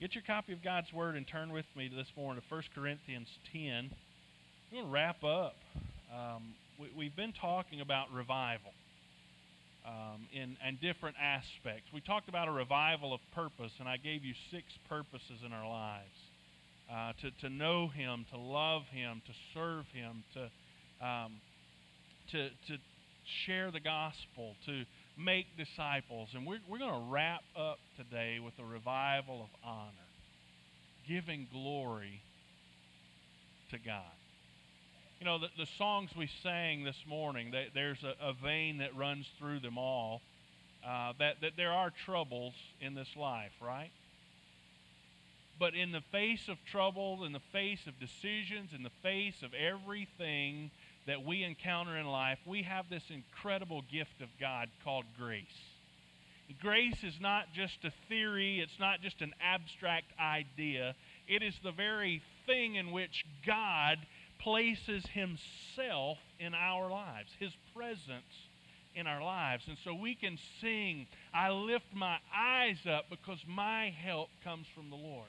Get your copy of God's Word and turn with me this morning to 1 Corinthians 10. We're going to wrap up. Um, we, have been talking about revival um, in and different aspects. We talked about a revival of purpose, and I gave you six purposes in our lives uh, to, to know Him, to love Him, to serve Him, to, um, to, to share the gospel, to make disciples. And we're, we're going to wrap up today with a revival of honor, giving glory to God. You know, the, the songs we sang this morning, they, there's a, a, vein that runs through them all. Uh, that, that there are troubles in this life, right? But in the face of trouble, in the face of decisions, in the face of everything that we encounter in life, we have this incredible gift of God called grace. Grace is not just a theory, it's not just an abstract idea. It is the very thing in which God places Himself in our lives, His presence in our lives. And so we can sing, I lift my eyes up because my help comes from the Lord.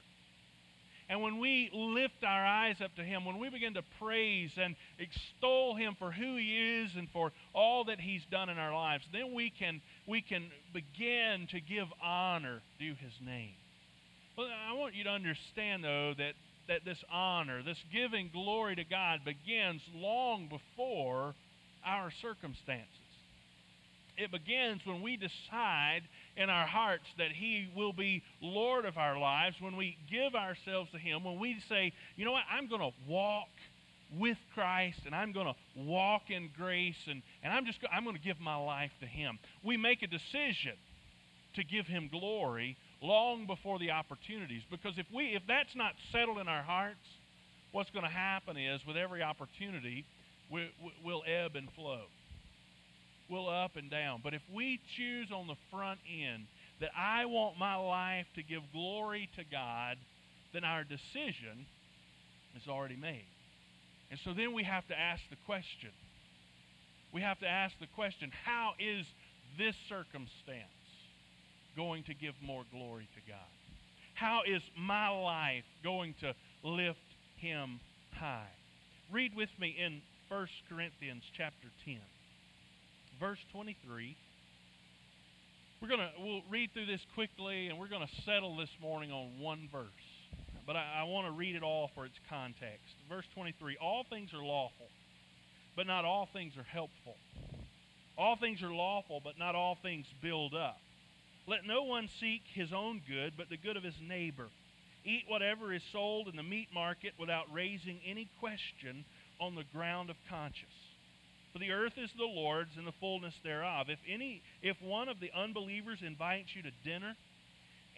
And when we lift our eyes up to Him, when we begin to praise and extol Him for who He is and for all that He's done in our lives, then we can, we can begin to give honor to His name. Well, I want you to understand, though, that, that this honor, this giving glory to God, begins long before our circumstances. It begins when we decide in our hearts that He will be Lord of our lives, when we give ourselves to Him, when we say, you know what, I'm going to walk with Christ and I'm going to walk in grace and, and I'm just I'm going to give my life to Him. We make a decision to give Him glory long before the opportunities because if we if that's not settled in our hearts, what's going to happen is with every opportunity we, we'll ebb and flow will up and down. But if we choose on the front end that I want my life to give glory to God, then our decision is already made. And so then we have to ask the question. We have to ask the question how is this circumstance going to give more glory to God? How is my life going to lift him high? Read with me in 1 Corinthians chapter 10 verse 23. We're going to we'll read through this quickly and we're going to settle this morning on one verse. But I, I want to read it all for its context. Verse 23 All things are lawful, but not all things are helpful. All things are lawful, but not all things build up. Let no one seek his own good, but the good of his neighbor. Eat whatever is sold in the meat market without raising any question on the ground of conscience. For the earth is the Lord's and the fullness thereof. If any if one of the unbelievers invites you to dinner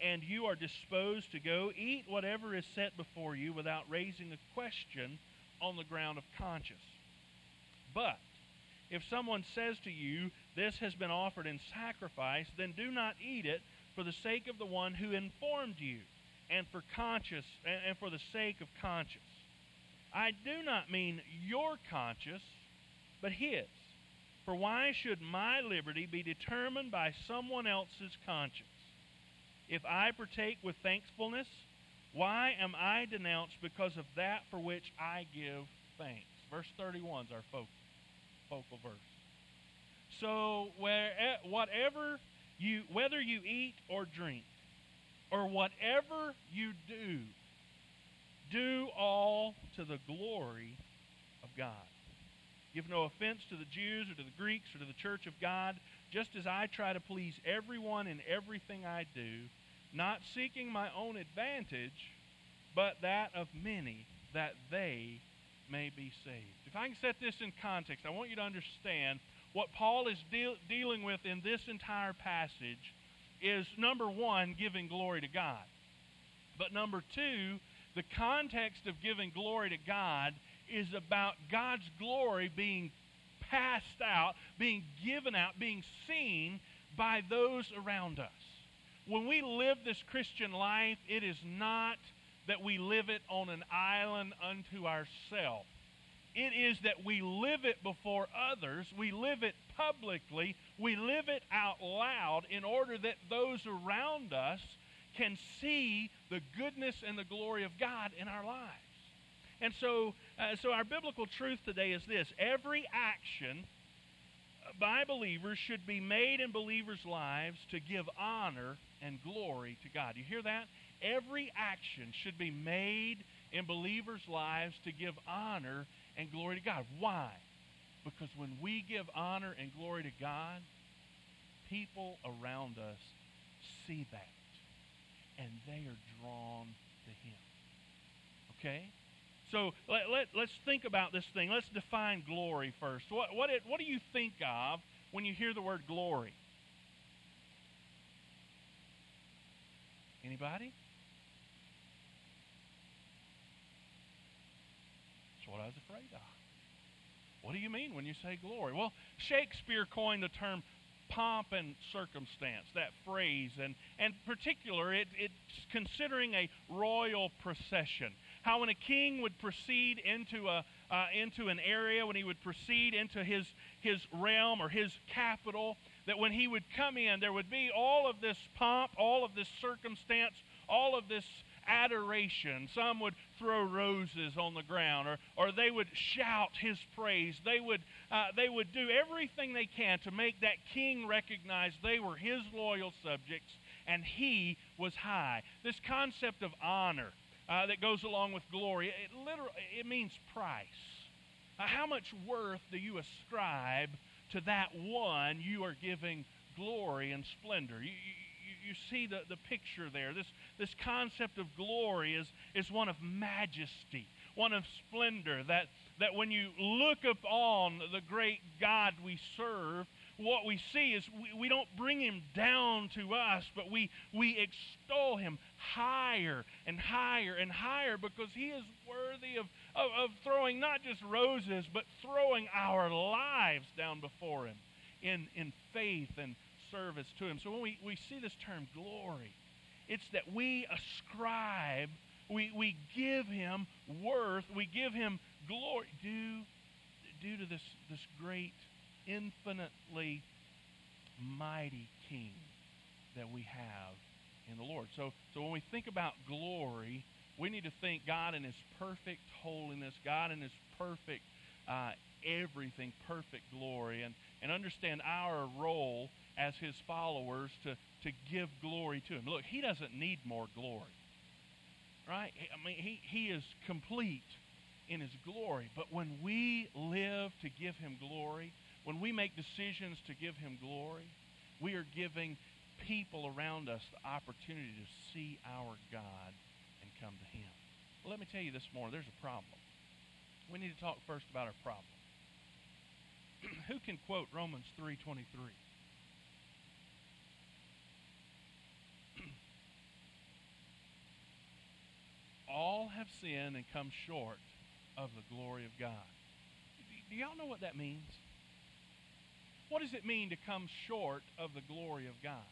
and you are disposed to go, eat whatever is set before you without raising a question on the ground of conscience. But if someone says to you, This has been offered in sacrifice, then do not eat it for the sake of the one who informed you, and for conscience and for the sake of conscience. I do not mean your conscience but his. For why should my liberty be determined by someone else's conscience? If I partake with thankfulness, why am I denounced because of that for which I give thanks? Verse 31 is our focal, focal verse. So, where, whatever you, whether you eat or drink, or whatever you do, do all to the glory of God. Give no offense to the Jews or to the Greeks or to the church of God, just as I try to please everyone in everything I do, not seeking my own advantage, but that of many, that they may be saved. If I can set this in context, I want you to understand what Paul is deal- dealing with in this entire passage is number one, giving glory to God. But number two, the context of giving glory to God is about God's glory being passed out, being given out, being seen by those around us. When we live this Christian life, it is not that we live it on an island unto ourselves. It is that we live it before others, we live it publicly, we live it out loud in order that those around us can see the goodness and the glory of God in our lives. And so, uh, so our biblical truth today is this every action by believers should be made in believers' lives to give honor and glory to God. You hear that? Every action should be made in believers' lives to give honor and glory to God. Why? Because when we give honor and glory to God, people around us see that and they are drawn to Him. Okay? So let, let, let's think about this thing. Let's define glory first. What, what, it, what do you think of when you hear the word glory? Anybody? That's what I was afraid of. What do you mean when you say glory? Well, Shakespeare coined the term pomp and circumstance, that phrase, and, and particular, it, it's considering a royal procession how when a king would proceed into a uh, into an area, when he would proceed into his his realm or his capital, that when he would come in, there would be all of this pomp, all of this circumstance, all of this adoration. Some would throw roses on the ground, or, or they would shout his praise. They would, uh, they would do everything they can to make that king recognize they were his loyal subjects and he was high. This concept of honor uh, that goes along with glory. It literally it means price. Uh, how much worth do you ascribe to that one you are giving glory and splendor? You, you, you see the, the picture there. This, this concept of glory is, is one of majesty, one of splendor, that, that when you look upon the great God we serve, what we see is we, we don't bring him down to us, but we, we extol him higher and higher and higher because he is worthy of, of, of throwing not just roses, but throwing our lives down before him in, in faith and service to him. So when we, we see this term glory, it's that we ascribe, we, we give him worth, we give him glory due, due to this, this great infinitely mighty King that we have in the Lord. So, so when we think about glory, we need to think God in His perfect holiness, God in His perfect uh, everything, perfect glory, and, and understand our role as His followers to, to give glory to Him. Look, He doesn't need more glory, right? I mean, He, he is complete in His glory. But when we live to give Him glory, when we make decisions to give Him glory, we are giving people around us the opportunity to see our God and come to Him. Well, let me tell you this morning, there's a problem. We need to talk first about our problem. Who can quote Romans 3:23? All have sinned and come short of the glory of God. Do y'all know what that means? What does it mean to come short of the glory of God?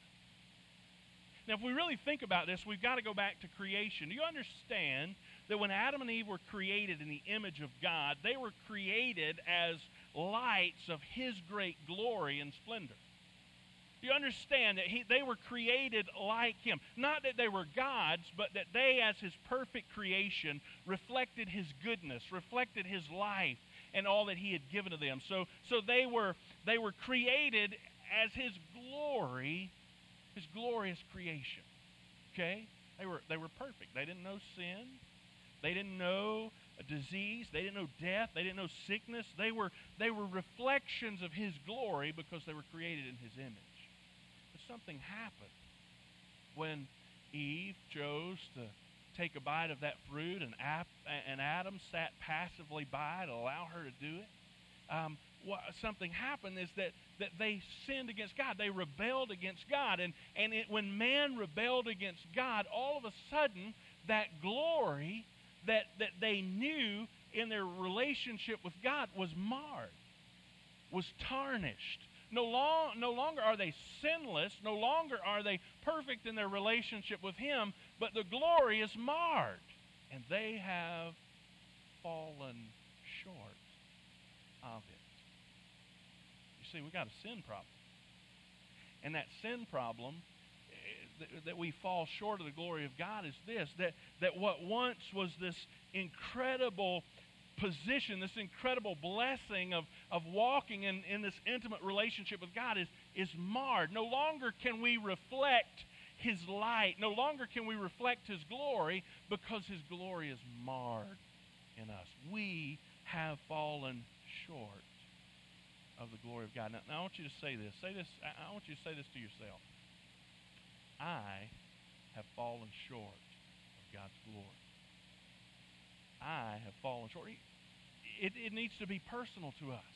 Now, if we really think about this, we've got to go back to creation. Do you understand that when Adam and Eve were created in the image of God, they were created as lights of His great glory and splendor? You understand that he, they were created like Him? Not that they were gods, but that they, as His perfect creation, reflected His goodness, reflected His life, and all that He had given to them. So, so they were they were created as His glory his glorious creation. Okay? They were, they were perfect. They didn't know sin. They didn't know disease. They didn't know death. They didn't know sickness. They were, they were reflections of His glory because they were created in His image. Something happened when Eve chose to take a bite of that fruit and, and Adam sat passively by to allow her to do it. Um, what, something happened is that, that they sinned against God. They rebelled against God. And, and it, when man rebelled against God, all of a sudden, that glory that, that they knew in their relationship with God was marred, was tarnished. No, long, no longer are they sinless, no longer are they perfect in their relationship with Him, but the glory is marred. And they have fallen short of it You see, we got a sin problem. And that sin problem, eh, that, that we fall short of the glory of God is this that, that what once was this incredible position, this incredible blessing of, of walking in, in this intimate relationship with God is, is marred. No longer can we reflect His light. No longer can we reflect His glory because His glory is marred in us. We have fallen short of the glory of God. Now, now I want you to say this. Say this. I, I want you to say this to yourself. I have fallen short of God's glory. I have fallen short. It, it needs to be personal to us.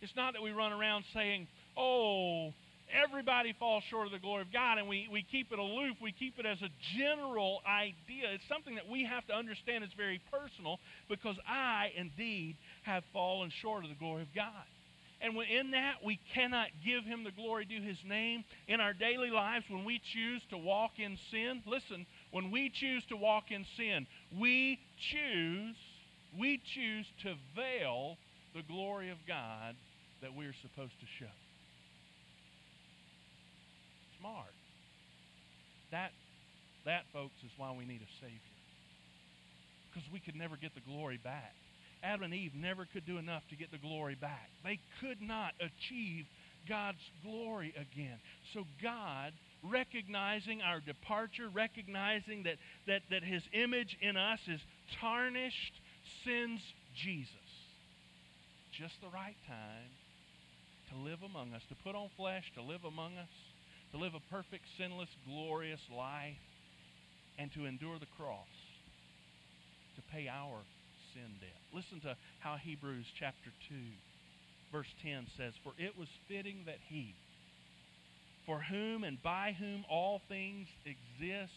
It's not that we run around saying, oh, everybody falls short of the glory of God, and we, we keep it aloof. We keep it as a general idea. It's something that we have to understand is very personal because I, indeed, have fallen short of the glory of God. And in that, we cannot give him the glory due his name. In our daily lives, when we choose to walk in sin, listen, when we choose to walk in sin, we choose, we choose to veil the glory of God that we're supposed to show. Smart. That, that, folks, is why we need a Savior. Because we could never get the glory back. Adam and Eve never could do enough to get the glory back. They could not achieve God's glory again. So God, recognizing our departure, recognizing that, that, that his image in us is tarnished, sends Jesus. Just the right time to live among us, to put on flesh, to live among us, to live a perfect, sinless, glorious life, and to endure the cross, to pay our sin debt. Listen to how Hebrews chapter 2, verse 10 says, For it was fitting that he, for whom and by whom all things exist,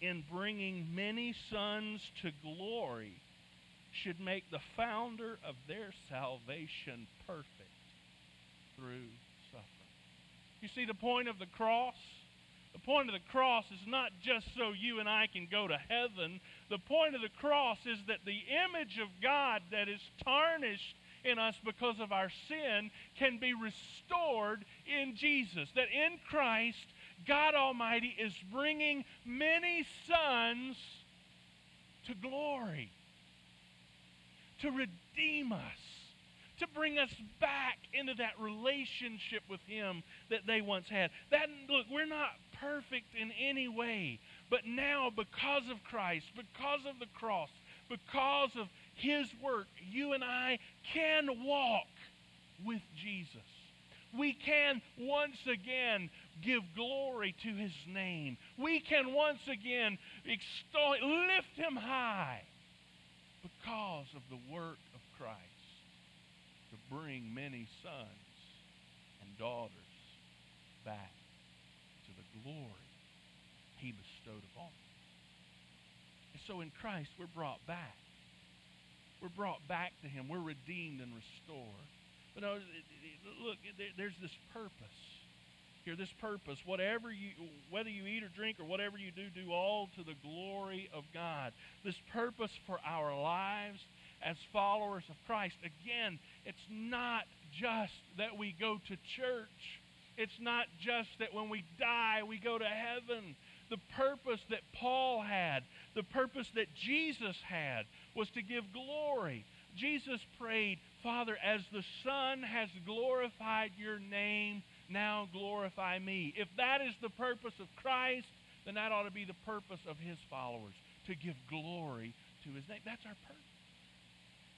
in bringing many sons to glory, should make the founder of their salvation perfect through suffering. You see the point of the cross? The point of the cross is not just so you and I can go to heaven. The point of the cross is that the image of God that is tarnished in us because of our sin can be restored in Jesus. That in Christ, God Almighty is bringing many sons to glory, to redeem us to bring us back into that relationship with Him that they once had. That look, we're not perfect in any way, but now because of Christ, because of the cross, because of His work, you and I can walk with Jesus. We can once again give glory to His name. We can once again extol, lift Him high because of the work of Christ to bring many sons and daughters back to the glory he bestowed upon them. And so in Christ, we're brought back. We're brought back to him. We're redeemed and restored. But uh, no, look, there's this purpose here. This purpose, whatever you, whether you eat or drink or whatever you do, do all to the glory of God. This purpose for our lives as followers of Christ. Again, it's not just that we go to church. It's not just that when we die we go to heaven. The purpose that Paul had, the purpose that Jesus had, was to give glory. Jesus prayed, Father, as the Son has glorified your name, now glorify me. If that is the purpose of Christ, then that ought to be the purpose of his followers, to give glory to his name. That's our purpose.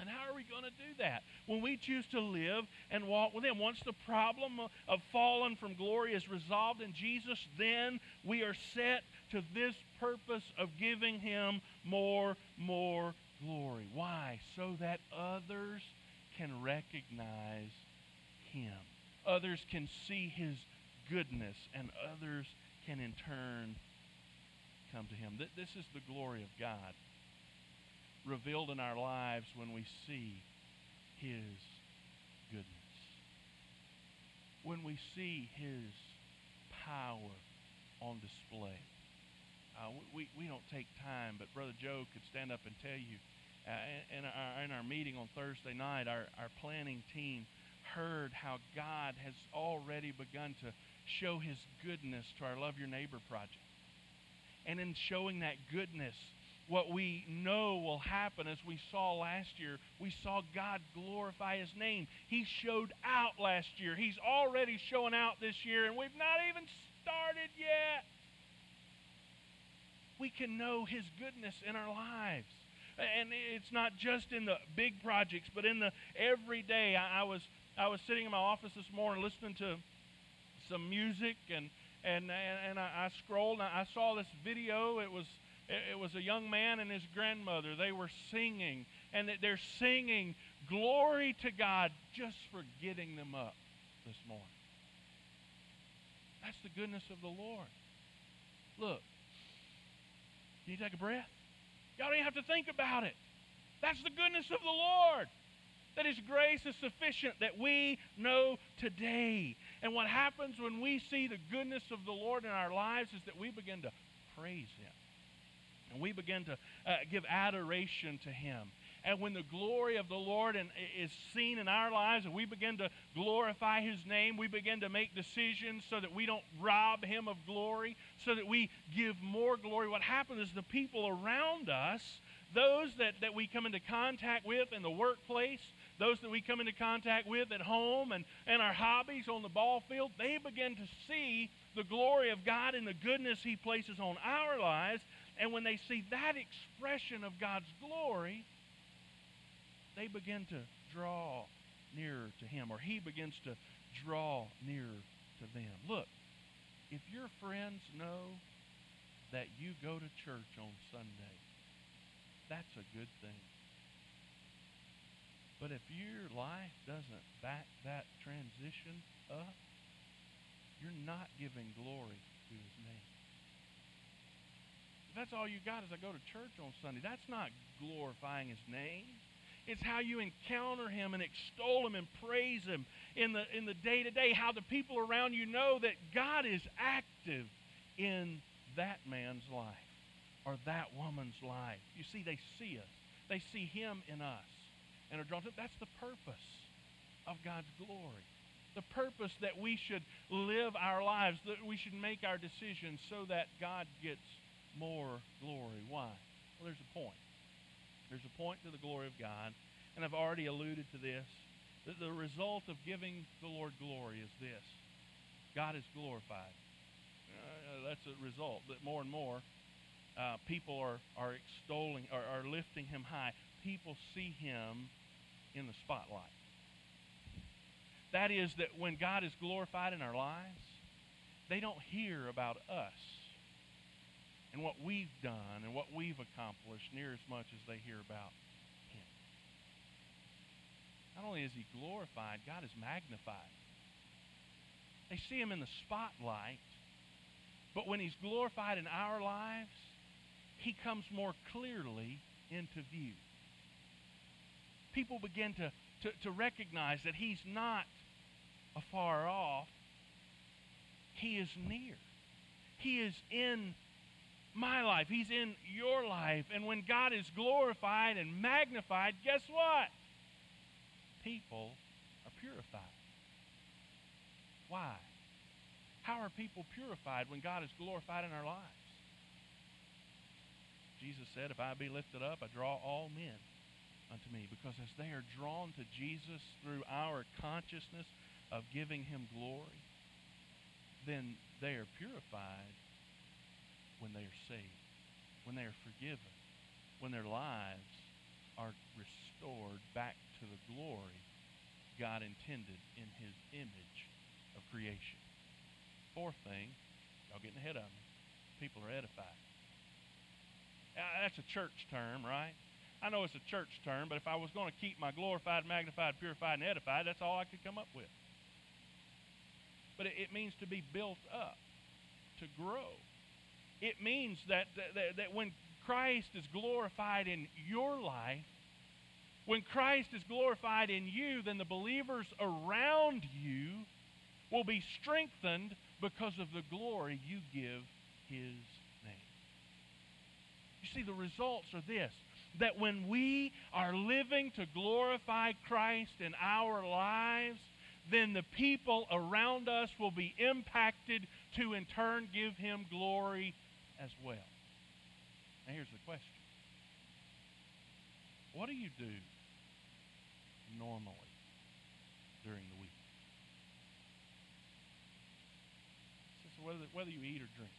And how are we going to do that? When we choose to live and walk with Him. Once the problem of fallen from glory is resolved in Jesus, then we are set to this purpose of giving Him more, more glory. Why? So that others can recognize Him. Others can see His goodness, and others can in turn come to Him. This is the glory of God revealed in our lives when we see His goodness. When we see His power on display. Uh, we, we don't take time, but Brother Joe could stand up and tell you. Uh, in, our, in our meeting on Thursday night, our, our planning team heard how God has already begun to show His goodness to our Love Your Neighbor project. And in showing that goodness, what we know will happen as we saw last year, we saw God glorify His name. He showed out last year. He's already showing out this year, and we've not even started yet. We can know His goodness in our lives. And it's not just in the big projects, but in the everyday. I, I was I was sitting in my office this morning listening to some music, and and and, I, I scrolled and I saw this video. It was it was a young man and his grandmother. They were singing, and they're singing glory to God just for getting them up this morning. That's the goodness of the Lord. Look, can you take a breath? Y'all don't even have to think about it. That's the goodness of the Lord. That His grace is sufficient that we know today. And what happens when we see the goodness of the Lord in our lives is that we begin to praise Him. And we begin to uh, give adoration to Him. And when the glory of the Lord is seen in our lives and we begin to glorify His name, we begin to make decisions so that we don't rob Him of glory, so that we give more glory. What happens is the people around us, those that, that we come into contact with in the workplace, those that we come into contact with at home and, and our hobbies on the ball field, they begin to see the glory of God and the goodness He places on our lives. And when they see that expression of God's glory, they begin to draw nearer to Him, or He begins to draw nearer to them. Look, if your friends know that you go to church on Sunday, that's a good thing. But if your life doesn't back that transition up, you're not giving glory to His name. If that's all you got is I go to church on Sunday, that's not glorifying His name. It's how you encounter him and extol him and praise him in the in the day to day. How the people around you know that God is active in that man's life or that woman's life. You see, they see us. They see him in us and are drawn to. That's the purpose of God's glory. The purpose that we should live our lives, that we should make our decisions so that God gets more glory. Why? Well, there's a point. There's a point to the glory of God, and I've already alluded to this. The, the result of giving the Lord glory is this God is glorified. Uh, that's a result that more and more uh, people are, are extolling, are, are lifting him high. People see him in the spotlight. That is, that when God is glorified in our lives, they don't hear about us and what we've done and what we've accomplished near as much as they hear about Him. Not only is He glorified, God is magnified. They see Him in the spotlight, but when He's glorified in our lives, He comes more clearly into view. People begin to, to, to recognize that He's not afar off, He is near. He is in my life. He's in your life. And when God is glorified and magnified, guess what? People are purified. Why? How are people purified when God is glorified in our lives? Jesus said, If I be lifted up, I draw all men unto me. Because as they are drawn to Jesus through our consciousness of giving him glory, then they are purified when they are saved, when they are forgiven, when their lives are restored back to the glory God intended in his image of creation. Fourth thing, y'all getting ahead of me. People are edified. Uh, that's a church term, right? I know it's a church term, but if I was going to keep my glorified, magnified, purified, and edified, that's all I could come up with. But it, it means to be built up, to grow it means that, that, that when Christ is glorified in your life, when Christ is glorified in you, then the believers around you will be strengthened because of the glory you give His name. You see, the results are this that when we are living to glorify Christ in our lives, then the people around us will be impacted to in turn give him glory as well. Now here's the question. What do you do normally during the week? Whether, whether you eat or drink.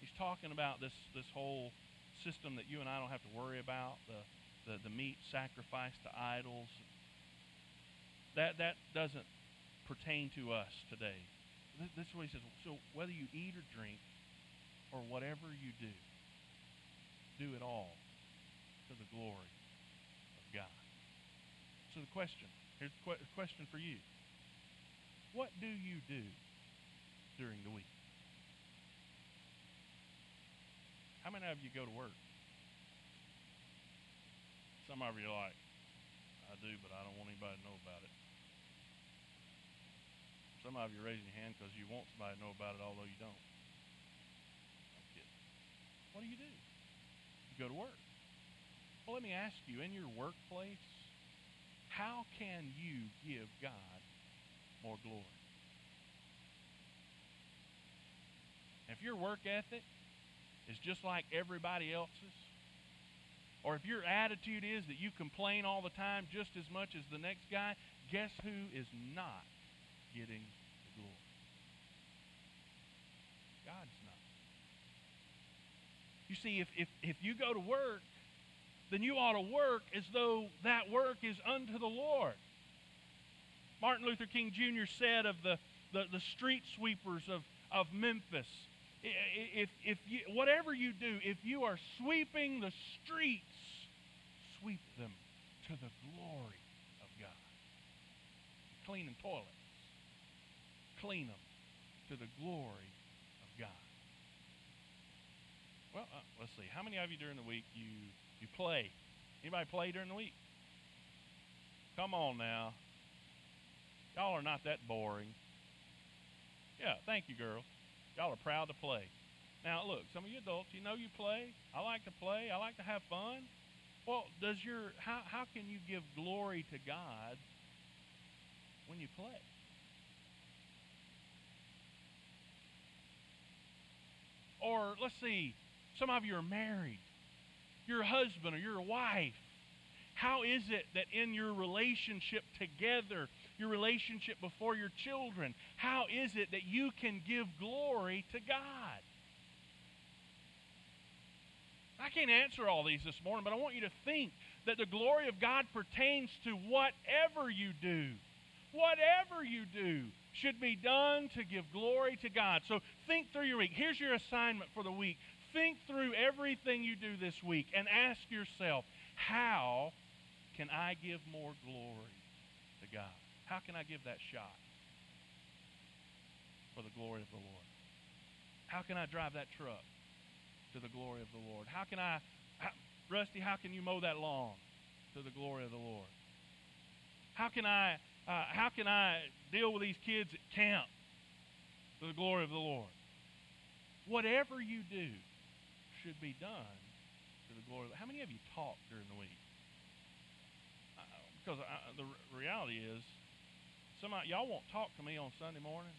He's talking about this, this whole system that you and I don't have to worry about, the, the, the meat sacrificed to idols. That, that doesn't pertain to us today. This is what he says. So whether you eat or drink or whatever you do, do it all to the glory of God. So the question, here's the question for you. What do you do during the week? How many of you go to work? Some of you are like, I do, but I don't want anybody to know about it. Some of you are raising your hand because you want somebody to know about it, although you don't. What do you do? You go to work. Well, let me ask you, in your workplace, how can you give God more glory? If your work ethic is just like everybody else's, or if your attitude is that you complain all the time just as much as the next guy, guess who is not getting the glory? God's not. You see, if, if, if you go to work, then you ought to work as though that work is unto the Lord. Martin Luther King Jr. said of the, the, the street sweepers of, of Memphis, if, if you, whatever you do, if you are sweeping the streets, sweep them to the glory of God. Cleaning toilets, clean them to the glory of God. Well, uh, let's see. How many of you during the week you you play? Anybody play during the week? Come on now. Y'all are not that boring. Yeah, thank you, girl. Y'all are proud to play. Now, look, some of you adults, you know you play. I like to play. I like to have fun. Well, does your how how can you give glory to God when you play? Or let's see, some of you are married. Your husband or your wife. How is it that in your relationship together your relationship before your children. How is it that you can give glory to God? I can't answer all these this morning, but I want you to think that the glory of God pertains to whatever you do. Whatever you do should be done to give glory to God. So think through your week. Here's your assignment for the week. Think through everything you do this week and ask yourself, how can I give more glory to God? How can I give that shot for the glory of the Lord? How can I drive that truck to the glory of the Lord? How can I, how, Rusty, how can you mow that lawn to the glory of the Lord? How can I, uh, how can I deal with these kids at camp to the glory of the Lord? Whatever you do should be done to the glory of the How many of you talk during the week? Uh, because I, the reality is, some of y'all won't talk to me on Sunday morning.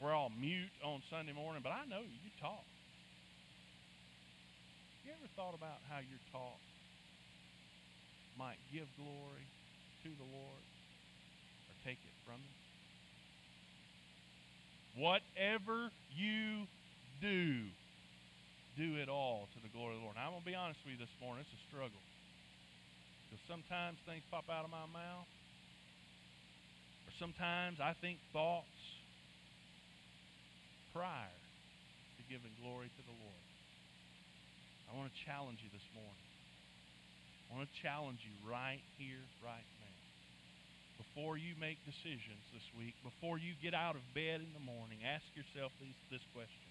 We're all mute on Sunday morning, but I know you talk. You ever thought about how your talk might give glory to the Lord or take it from Him? Whatever you do, do it all to the glory of the Lord. Now, I'm going to be honest with you this morning. It's a struggle. Because sometimes things pop out of my mouth, or sometimes I think thoughts prior to giving glory to the Lord. I want to challenge you this morning. I want to challenge you right here, right now. Before you make decisions this week, before you get out of bed in the morning, ask yourself these, this question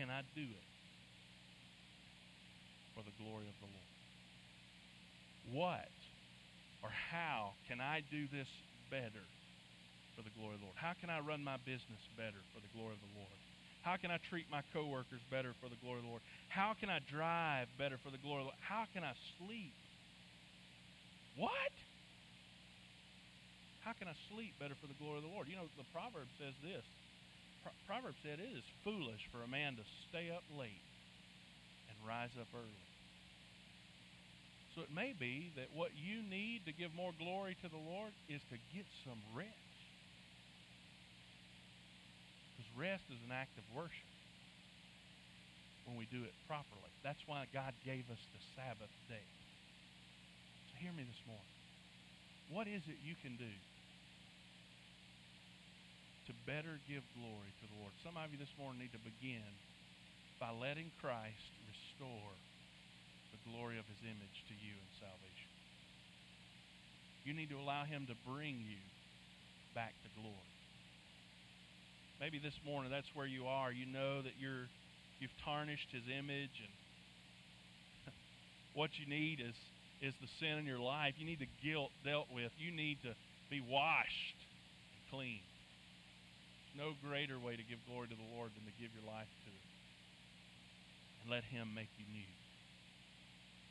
Can I do it for the glory of the Lord? What or how can I do this better for the glory of the Lord? How can I run my business better for the glory of the Lord? How can I treat my coworkers better for the glory of the Lord? How can I drive better for the glory of the Lord? How can I sleep What? How can I sleep better for the glory of the Lord? You know, the proverb says this. Pro- proverb said it is foolish for a man to stay up late and rise up early. So it may be that what you need to give more glory to the Lord is to get some rest. Because rest is an act of worship when we do it properly. That's why God gave us the Sabbath day. So hear me this morning. What is it you can do to better give glory to the Lord? Some of you this morning need to begin by letting Christ restore glory of his image to you in salvation. You need to allow him to bring you back to glory. Maybe this morning that's where you are. You know that you're you've tarnished his image and what you need is is the sin in your life. You need the guilt dealt with. You need to be washed and clean. No greater way to give glory to the Lord than to give your life to him and let him make you new.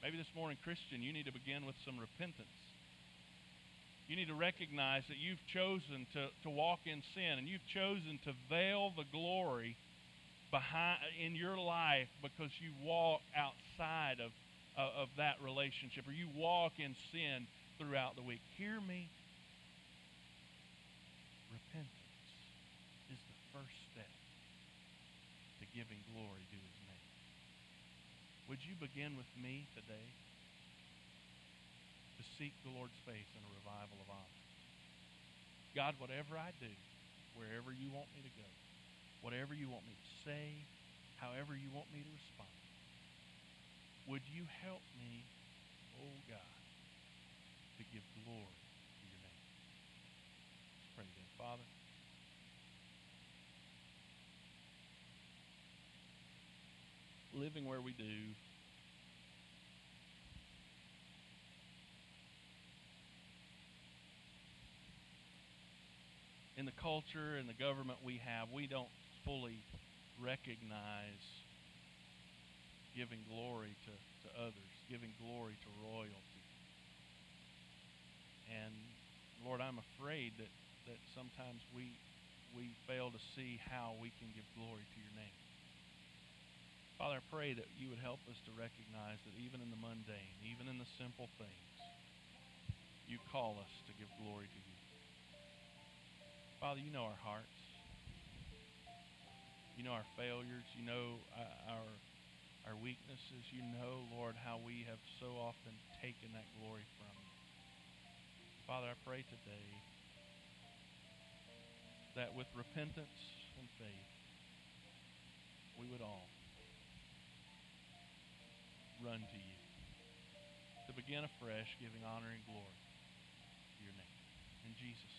Maybe this morning, Christian, you need to begin with some repentance. You need to recognize that you've chosen to, to walk in sin and you've chosen to veil the glory behind in your life because you walk outside of, of, of that relationship or you walk in sin throughout the week. Hear me. Repentance is the first step to giving glory to his would you begin with me today to seek the Lord's face in a revival of honor? God, whatever I do, wherever you want me to go, whatever you want me to say, however you want me to respond, would you help me, oh God, to give glory to your name? Let's pray then. Father, living where we do. In the culture and the government we have, we don't fully recognize giving glory to, to others, giving glory to royalty. And Lord, I'm afraid that, that sometimes we we fail to see how we can give glory to your name. Father, I pray that you would help us to recognize that even in the mundane, even in the simple things, you call us to give glory to you. Father, you know our hearts. You know our failures. You know uh, our our weaknesses. You know, Lord, how we have so often taken that glory from you. Father, I pray today that with repentance and faith, we would all run to you. To begin afresh, giving honor and glory to your name. In Jesus'.